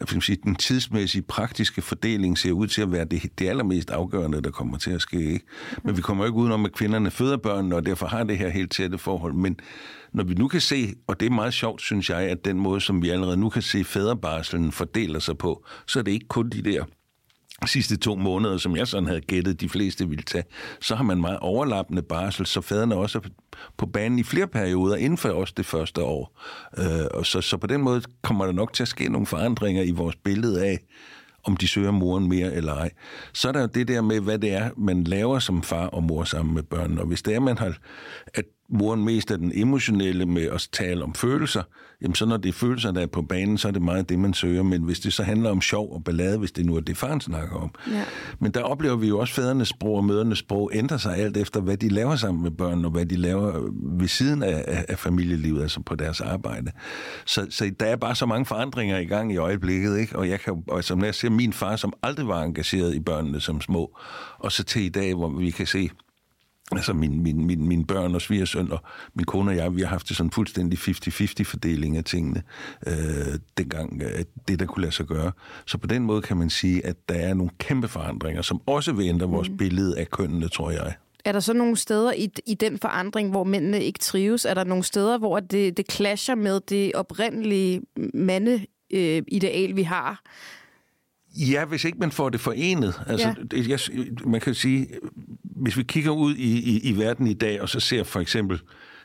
Speaker 2: at man sige, den tidsmæssige, praktiske fordeling ser ud til at være det, det allermest afgørende, der kommer til at ske. Ikke? Men vi kommer jo ikke udenom, at kvinderne føder børn, og derfor har det her helt tætte forhold. Men når vi nu kan se, og det er meget sjovt, synes jeg, at den måde, som vi allerede nu kan se fædrebarselen fordeler sig på, så er det ikke kun de der sidste to måneder, som jeg sådan havde gættet, de fleste ville tage, så har man meget overlappende barsel, så faderne også er på banen i flere perioder inden for også det første år. Øh, og så, så på den måde kommer der nok til at ske nogle forandringer i vores billede af, om de søger moren mere eller ej. Så er der jo det der med, hvad det er, man laver som far og mor sammen med børnene. Og hvis det er, man har, at moren mest er den emotionelle med at tale om følelser, jamen så når det er følelser, der er på banen, så er det meget det, man søger. Men hvis det så handler om sjov og ballade, hvis det nu er det, faren snakker om.
Speaker 1: Ja.
Speaker 2: Men der oplever vi jo også, at fædrenes sprog og mødernes sprog ændrer sig alt efter, hvad de laver sammen med børnene, og hvad de laver ved siden af, af, af familielivet, altså på deres arbejde. Så, så der er bare så mange forandringer i gang i øjeblikket, ikke? Og jeg kan, og som jeg ser min far, som aldrig var engageret i børnene som små, og så til i dag, hvor vi kan se, Altså min, min, min, mine børn og svigersøn og min kone og jeg, vi har haft det sådan fuldstændig 50-50 fordeling af tingene, øh, dengang at det der kunne lade sig gøre. Så på den måde kan man sige, at der er nogle kæmpe forandringer, som også vil ændre vores mm. billede af kønnene, tror jeg.
Speaker 1: Er der så nogle steder i, i den forandring, hvor mændene ikke trives? Er der nogle steder, hvor det, det clasher med det oprindelige mandeideal, øh, vi har?
Speaker 2: Ja, hvis ikke man får det forenet. Altså, ja. jeg, man kan sige, hvis vi kigger ud i, i, i verden i dag, og så ser for eksempel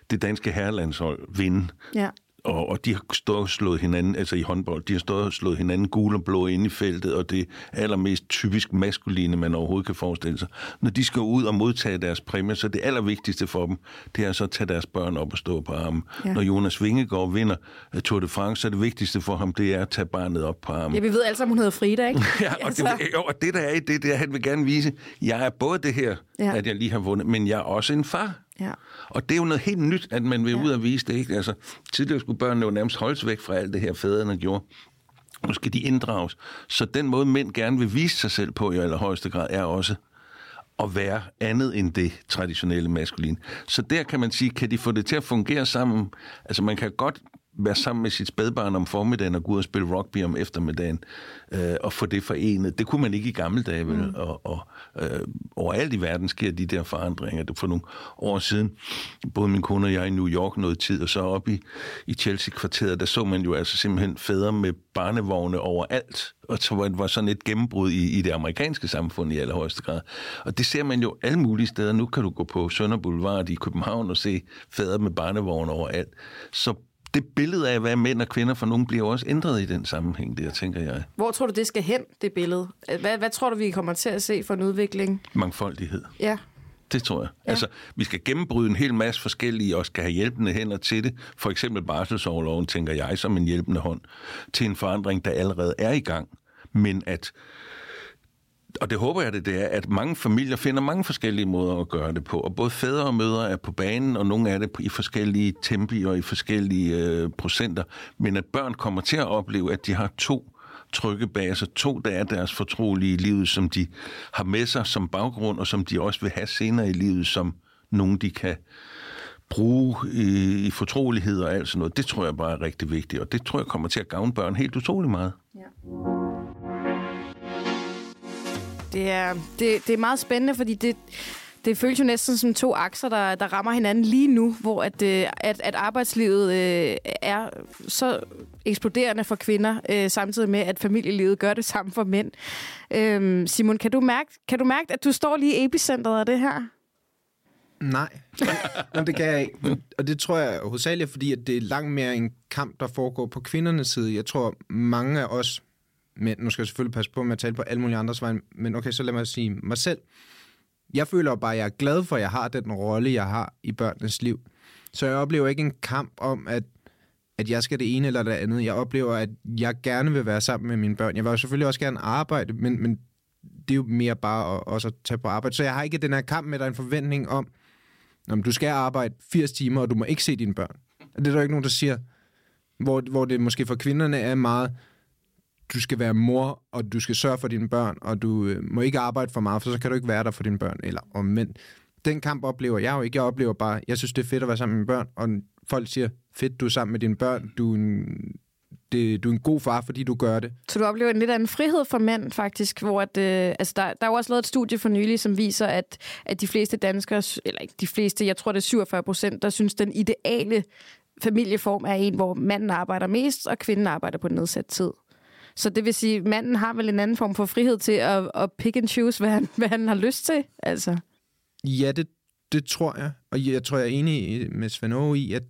Speaker 2: det danske herrelandshold vinde, ja og, og de har stået og slået hinanden, altså i håndbold, de har stået og slået hinanden gul og blå ind i feltet, og det allermest typisk maskuline, man overhovedet kan forestille sig. Når de skal ud og modtage deres præmie, så det allervigtigste for dem, det er så at tage deres børn op og stå på armen. Ja. Når Jonas Vingegaard vinder øh, Tour de France, så det vigtigste for ham, det er at tage barnet op på armen.
Speaker 1: Ja, vi ved alle sammen, hun hedder Frida, ikke?
Speaker 2: ja, og, altså. det, jo, og det der er i det, det er, han vil gerne vise, jeg er både det her, ja. at jeg lige har vundet, men jeg er også en far. Ja. Og det er jo noget helt nyt, at man vil ja. ud og vise det. Ikke? Altså, tidligere skulle børnene jo nærmest holdes væk fra alt det her, fædrene gjorde. Nu skal de inddrages. Så den måde, mænd gerne vil vise sig selv på i allerhøjeste grad, er også at være andet end det traditionelle maskulin. Så der kan man sige, kan de få det til at fungere sammen? Altså man kan godt være sammen med sit spædbarn om formiddagen og gå ud og spille rugby om eftermiddagen øh, og få det forenet. Det kunne man ikke i gamle dage, vel? Mm. Og, og øh, overalt i verden sker de der forandringer. Det for nogle år siden, både min kone og jeg i New York noget tid, og så op i, i Chelsea-kvarteret, der så man jo altså simpelthen fædre med barnevogne overalt. Og så var det var sådan et gennembrud i, i det amerikanske samfund i allerhøjeste grad. Og det ser man jo alle mulige steder. Nu kan du gå på Sønder Boulevard i København og se fædre med barnevogne overalt. Så det billede af, hvad mænd og kvinder for nogen bliver også ændret i den sammenhæng, der tænker jeg.
Speaker 1: Hvor tror du, det skal hen, det billede? Hvad, hvad tror du, vi kommer til at se for en udvikling?
Speaker 2: Mangfoldighed.
Speaker 1: Ja.
Speaker 2: Det tror jeg. Ja. Altså, vi skal gennembryde en hel masse forskellige, og skal have hjælpende hænder til det. For eksempel barselsårloven, tænker jeg, som en hjælpende hånd til en forandring, der allerede er i gang. Men at og det håber jeg det, det er, at mange familier finder mange forskellige måder at gøre det på. Og både fædre og mødre er på banen, og nogle af det i forskellige tempi og i forskellige øh, procenter. Men at børn kommer til at opleve, at de har to trygge baser, altså to, der er deres fortrolige i livet, som de har med sig som baggrund, og som de også vil have senere i livet, som nogen, de kan bruge i, i fortrolighed og alt sådan noget. Det tror jeg bare er rigtig vigtigt, og det tror jeg kommer til at gavne børn helt utrolig meget. Ja.
Speaker 1: Det er, det, det er meget spændende, fordi det, det føles jo næsten som to akser, der, der rammer hinanden lige nu, hvor at, øh, at, at arbejdslivet øh, er så eksploderende for kvinder, øh, samtidig med, at familielivet gør det samme for mænd. Øh, Simon, kan du, mærke, kan du mærke, at du står lige i epicentret af det her?
Speaker 3: Nej, Jamen, det kan jeg ikke. Og det tror jeg hovedsageligt, fordi at det er langt mere en kamp, der foregår på kvindernes side. Jeg tror, mange af os men nu skal jeg selvfølgelig passe på med at tale på alle mulige andres vej, men okay, så lad mig sige mig selv. Jeg føler bare, at jeg er glad for, at jeg har den rolle, jeg har i børnenes liv. Så jeg oplever ikke en kamp om, at, at jeg skal det ene eller det andet. Jeg oplever, at jeg gerne vil være sammen med mine børn. Jeg vil jo selvfølgelig også gerne arbejde, men, men det er jo mere bare at, også at tage på arbejde. Så jeg har ikke den her kamp med, der en forventning om, om du skal arbejde 80 timer, og du må ikke se dine børn. Det er der ikke nogen, der siger. Hvor, hvor det måske for kvinderne er meget, du skal være mor, og du skal sørge for dine børn, og du øh, må ikke arbejde for meget, for så kan du ikke være der for dine børn, eller omvendt. Den kamp oplever jeg jo ikke. Jeg oplever bare, jeg synes, det er fedt at være sammen med mine børn, og folk siger, fedt, du er sammen med dine børn, du er en, det, du er en god far, fordi du gør det.
Speaker 1: Så du oplever en lidt anden frihed for mænd, faktisk, hvor at, øh, altså der, der er jo også lavet et studie for nylig, som viser, at, at de fleste danskere, eller ikke de fleste, jeg tror det er 47 procent, der synes, den ideale familieform er en, hvor manden arbejder mest, og kvinden arbejder på nedsat tid. Så det vil sige, at manden har vel en anden form for frihed til at, at pick and choose, hvad han, hvad han har lyst til? Altså.
Speaker 3: Ja, det, det tror jeg. Og jeg tror, jeg er enig med Svend i, at,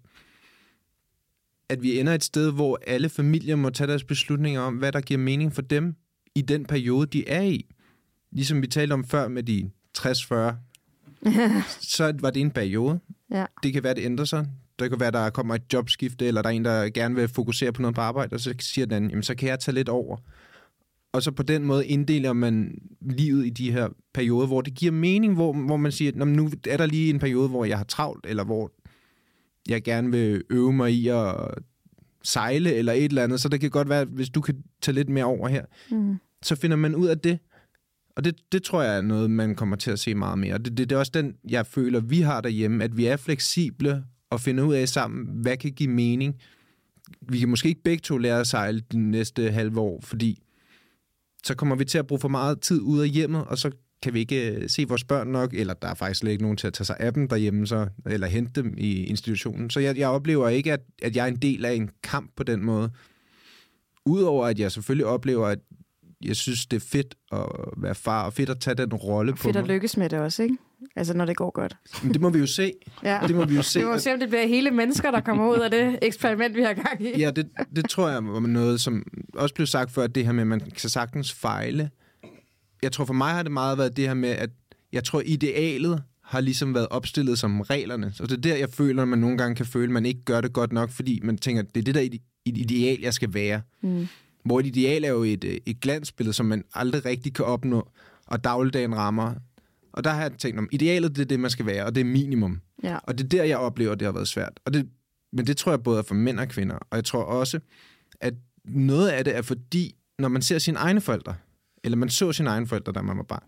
Speaker 3: at vi ender et sted, hvor alle familier må tage deres beslutninger om, hvad der giver mening for dem i den periode, de er i. Ligesom vi talte om før med de 60-40, så var det en periode. Ja. Det kan være, det ændrer sig. Det kan være, der kommer et jobskifte, eller der er en, der gerne vil fokusere på noget på arbejde, og så siger den, jamen så kan jeg tage lidt over. Og så på den måde inddeler man livet i de her perioder, hvor det giver mening, hvor, hvor man siger, nu er der lige en periode, hvor jeg har travlt, eller hvor jeg gerne vil øve mig i at sejle, eller et eller andet. Så det kan godt være, hvis du kan tage lidt mere over her, mm. så finder man ud af det. Og det, det tror jeg er noget, man kommer til at se meget mere. Det, det, det er også den, jeg føler, vi har derhjemme, at vi er fleksible og finder ud af sammen, hvad kan give mening. Vi kan måske ikke begge to lære at sejle de næste halve år, fordi så kommer vi til at bruge for meget tid ud af hjemmet, og så kan vi ikke øh, se vores børn nok, eller der er faktisk slet ikke nogen til at tage sig af dem derhjemme, så, eller hente dem i institutionen. Så jeg, jeg oplever ikke, at, at jeg er en del af en kamp på den måde. Udover at jeg selvfølgelig oplever, at jeg synes, det er fedt at være far, og fedt at tage den rolle på
Speaker 1: Fedt at
Speaker 3: mig.
Speaker 1: lykkes med det også, ikke? Altså, når det går godt.
Speaker 3: Men det må vi jo se.
Speaker 1: Ja.
Speaker 3: Det må vi jo se.
Speaker 1: Vi må se, om det bliver hele mennesker, der kommer ud af det eksperiment, vi har gang i.
Speaker 3: Ja, det, det tror jeg var noget, som også blev sagt før, det her med, at man kan sagtens fejle. Jeg tror for mig har det meget været det her med, at jeg tror idealet har ligesom været opstillet som reglerne. Så det er der, jeg føler, at man nogle gange kan føle, at man ikke gør det godt nok, fordi man tænker, at det er det der ide- ideal, jeg skal være.
Speaker 1: Mm.
Speaker 3: Hvor et ideal er jo et, øh, et glansbillede, som man aldrig rigtig kan opnå, og dagligdagen rammer. Og der har jeg tænkt om, idealet det er det, man skal være, og det er minimum.
Speaker 1: Ja.
Speaker 3: Og det er der, jeg oplever, at det har været svært. Og det, men det tror jeg både er for mænd og kvinder. Og jeg tror også, at noget af det er fordi, når man ser sine egne forældre, eller man så sine egne forældre, da man var barn,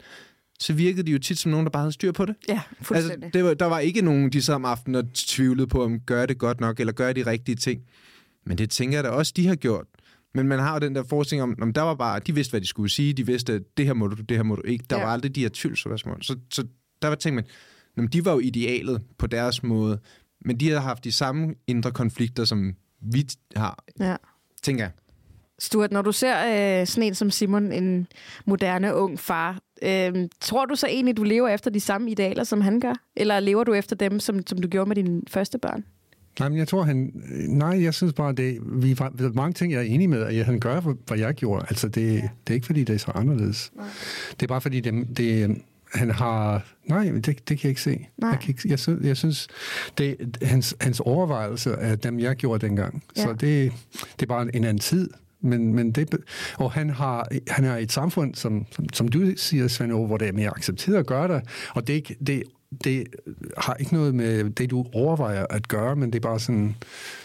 Speaker 3: så virkede de jo tit som nogen, der bare havde styr på det.
Speaker 1: Ja,
Speaker 3: Altså,
Speaker 1: fuldstændig.
Speaker 3: det var, der var ikke nogen, de sad om aftenen og tvivlede på, om gør det godt nok, eller gør de rigtige ting. Men det tænker jeg da også, de har gjort. Men man har jo den der forestilling om, om der var bare, de vidste, hvad de skulle sige, de vidste, at det her må du, det her må du ikke. Der
Speaker 1: Ja.
Speaker 3: var aldrig de her tvivlsspørgsmål. Så, så der var tænkt man, jamen, de var jo idealet på deres måde, men de havde haft de samme indre konflikter, som vi har,
Speaker 1: Ja.
Speaker 3: tænker jeg.
Speaker 1: Stuart, når du ser øh, sådan en som Simon, en moderne ung far, øh, tror du så egentlig, du lever efter de samme idealer, som han gør? Eller lever du efter dem, som, som du gjorde med dine første børn?
Speaker 4: Nej, men jeg tror, han... Nej, jeg synes bare, det... Vi der er mange ting, jeg er enig med, at han gør, hvad jeg gjorde. Altså, det, ja. det er ikke, fordi det er så anderledes. Nej. Det er bare, fordi det, det, han har... Nej, det, det kan jeg ikke se.
Speaker 1: Nej.
Speaker 4: Jeg, kan ikke, jeg, synes, jeg synes, det, hans, hans overvejelser er dem, jeg gjorde dengang.
Speaker 1: Ja.
Speaker 4: Så det, det er bare en anden tid. Men, men det, og han har, han har et samfund, som, som, som du siger, Svend, hvor det er mere accepteret at gøre det. Og det, er ikke- det, det har ikke noget med det, du overvejer at gøre, men det er bare sådan,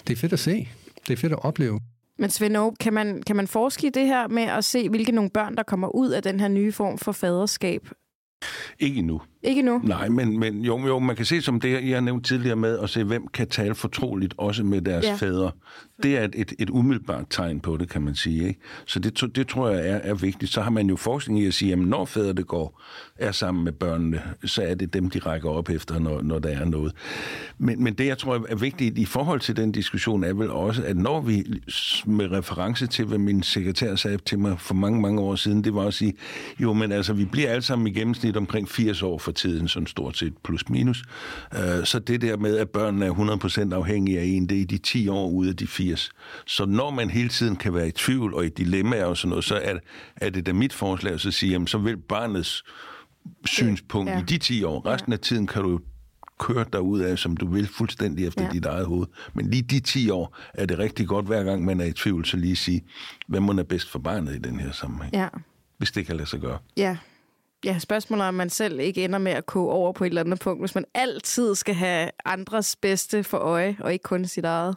Speaker 4: det er fedt at se. Det er fedt at opleve.
Speaker 1: Men Svend Aage, kan man, kan man forske i det her med at se, hvilke nogle børn, der kommer ud af den her nye form for faderskab?
Speaker 2: Ikke endnu.
Speaker 1: Ikke nu?
Speaker 2: Nej, men, men jo, jo, man kan se som det, jeg har nævnt tidligere med, at se, hvem kan tale fortroligt også med deres
Speaker 1: Ja.
Speaker 2: fædre. Det er et, et, et umiddelbart tegn på det, kan man sige. Ikke? Så det, det tror jeg er, er vigtigt. Så har man jo forskning i at sige, at når fædre det går, er sammen med børnene, så er det dem, de rækker op efter, når, når der er noget. Men, men det, jeg tror er vigtigt i forhold til den diskussion, er vel også, at når vi med reference til, hvad min sekretær sagde til mig for mange, mange år siden, det var at sige, jo, men altså, vi bliver alle sammen i gennemsnit omkring 80 år for tiden, sådan stort set plus minus. Øh, Så det der med, at børnene er 100% afhængige af en, det er i de 10 år ud af de 80. Så når man hele tiden kan være i tvivl og i dilemmaer og sådan noget, så er, er det da mit forslag at så sige, jamen, så vil barnets synspunkt
Speaker 1: Ja.
Speaker 2: i de 10 år. Resten af tiden kan du jo køre derud af, som du vil, fuldstændig efter
Speaker 1: ja.
Speaker 2: dit eget hoved. Men lige de 10 år er det rigtig godt, hver gang man er i tvivl, så lige sige, hvad må er bedst for barnet i den her sammenhæng,
Speaker 1: Ja.
Speaker 2: hvis det kan lade sig gøre.
Speaker 1: Ja. Ja, spørgsmålet er, om man selv ikke ender med at koge over på et eller andet punkt, hvis man altid skal have andres bedste for øje, og ikke kun sit eget.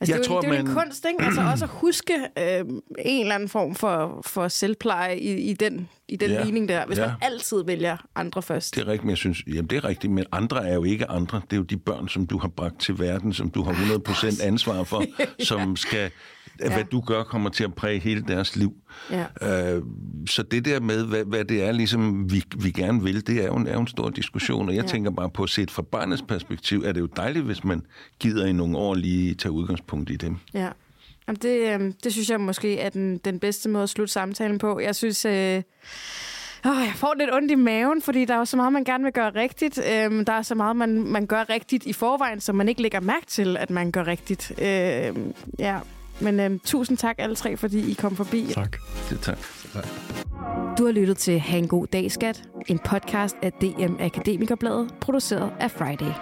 Speaker 1: Altså,
Speaker 2: Jeg
Speaker 1: det er jo,
Speaker 2: tror,
Speaker 1: det er jo en
Speaker 2: man-
Speaker 1: kunst, ikke? Altså også at huske øh, en eller anden form for, for selvpleje i, i den, i den
Speaker 2: Ja.
Speaker 1: ligning der, hvis
Speaker 2: Ja.
Speaker 1: man altid vælger andre først.
Speaker 2: Det er rigtigt, men jeg synes, jamen det er rigtigt, men andre er jo ikke andre. Det er jo de børn, som du har bragt til verden, som du har 100% ansvar for, som skal, ja. hvad du gør, kommer til at præge hele deres liv.
Speaker 1: Ja.
Speaker 2: Øh, så det der med, hvad, hvad det er, ligesom vi, vi gerne vil, det er jo en, er jo en stor diskussion, og jeg Ja. tænker bare på, set fra barnets perspektiv, er det jo dejligt, hvis man gider i nogle år lige tage udgangspunkt i dem.
Speaker 1: Ja. Jamen, det, øh, det synes jeg måske er den, den bedste måde at slutte samtalen på. Jeg synes... Øh, Åh, jeg får lidt ondt i maven, fordi der er jo så meget, man gerne vil gøre rigtigt. Øhm, der er så meget, man, man gør rigtigt i forvejen, som man ikke lægger mærke til, at man gør rigtigt. Øhm, ja. Men øhm, tusind tak alle tre, fordi I kom forbi.
Speaker 4: Tak.
Speaker 2: Det tak.
Speaker 1: Du har lyttet til Ha' en god dag, skat. En podcast af DM Akademikerbladet, produceret af Friday.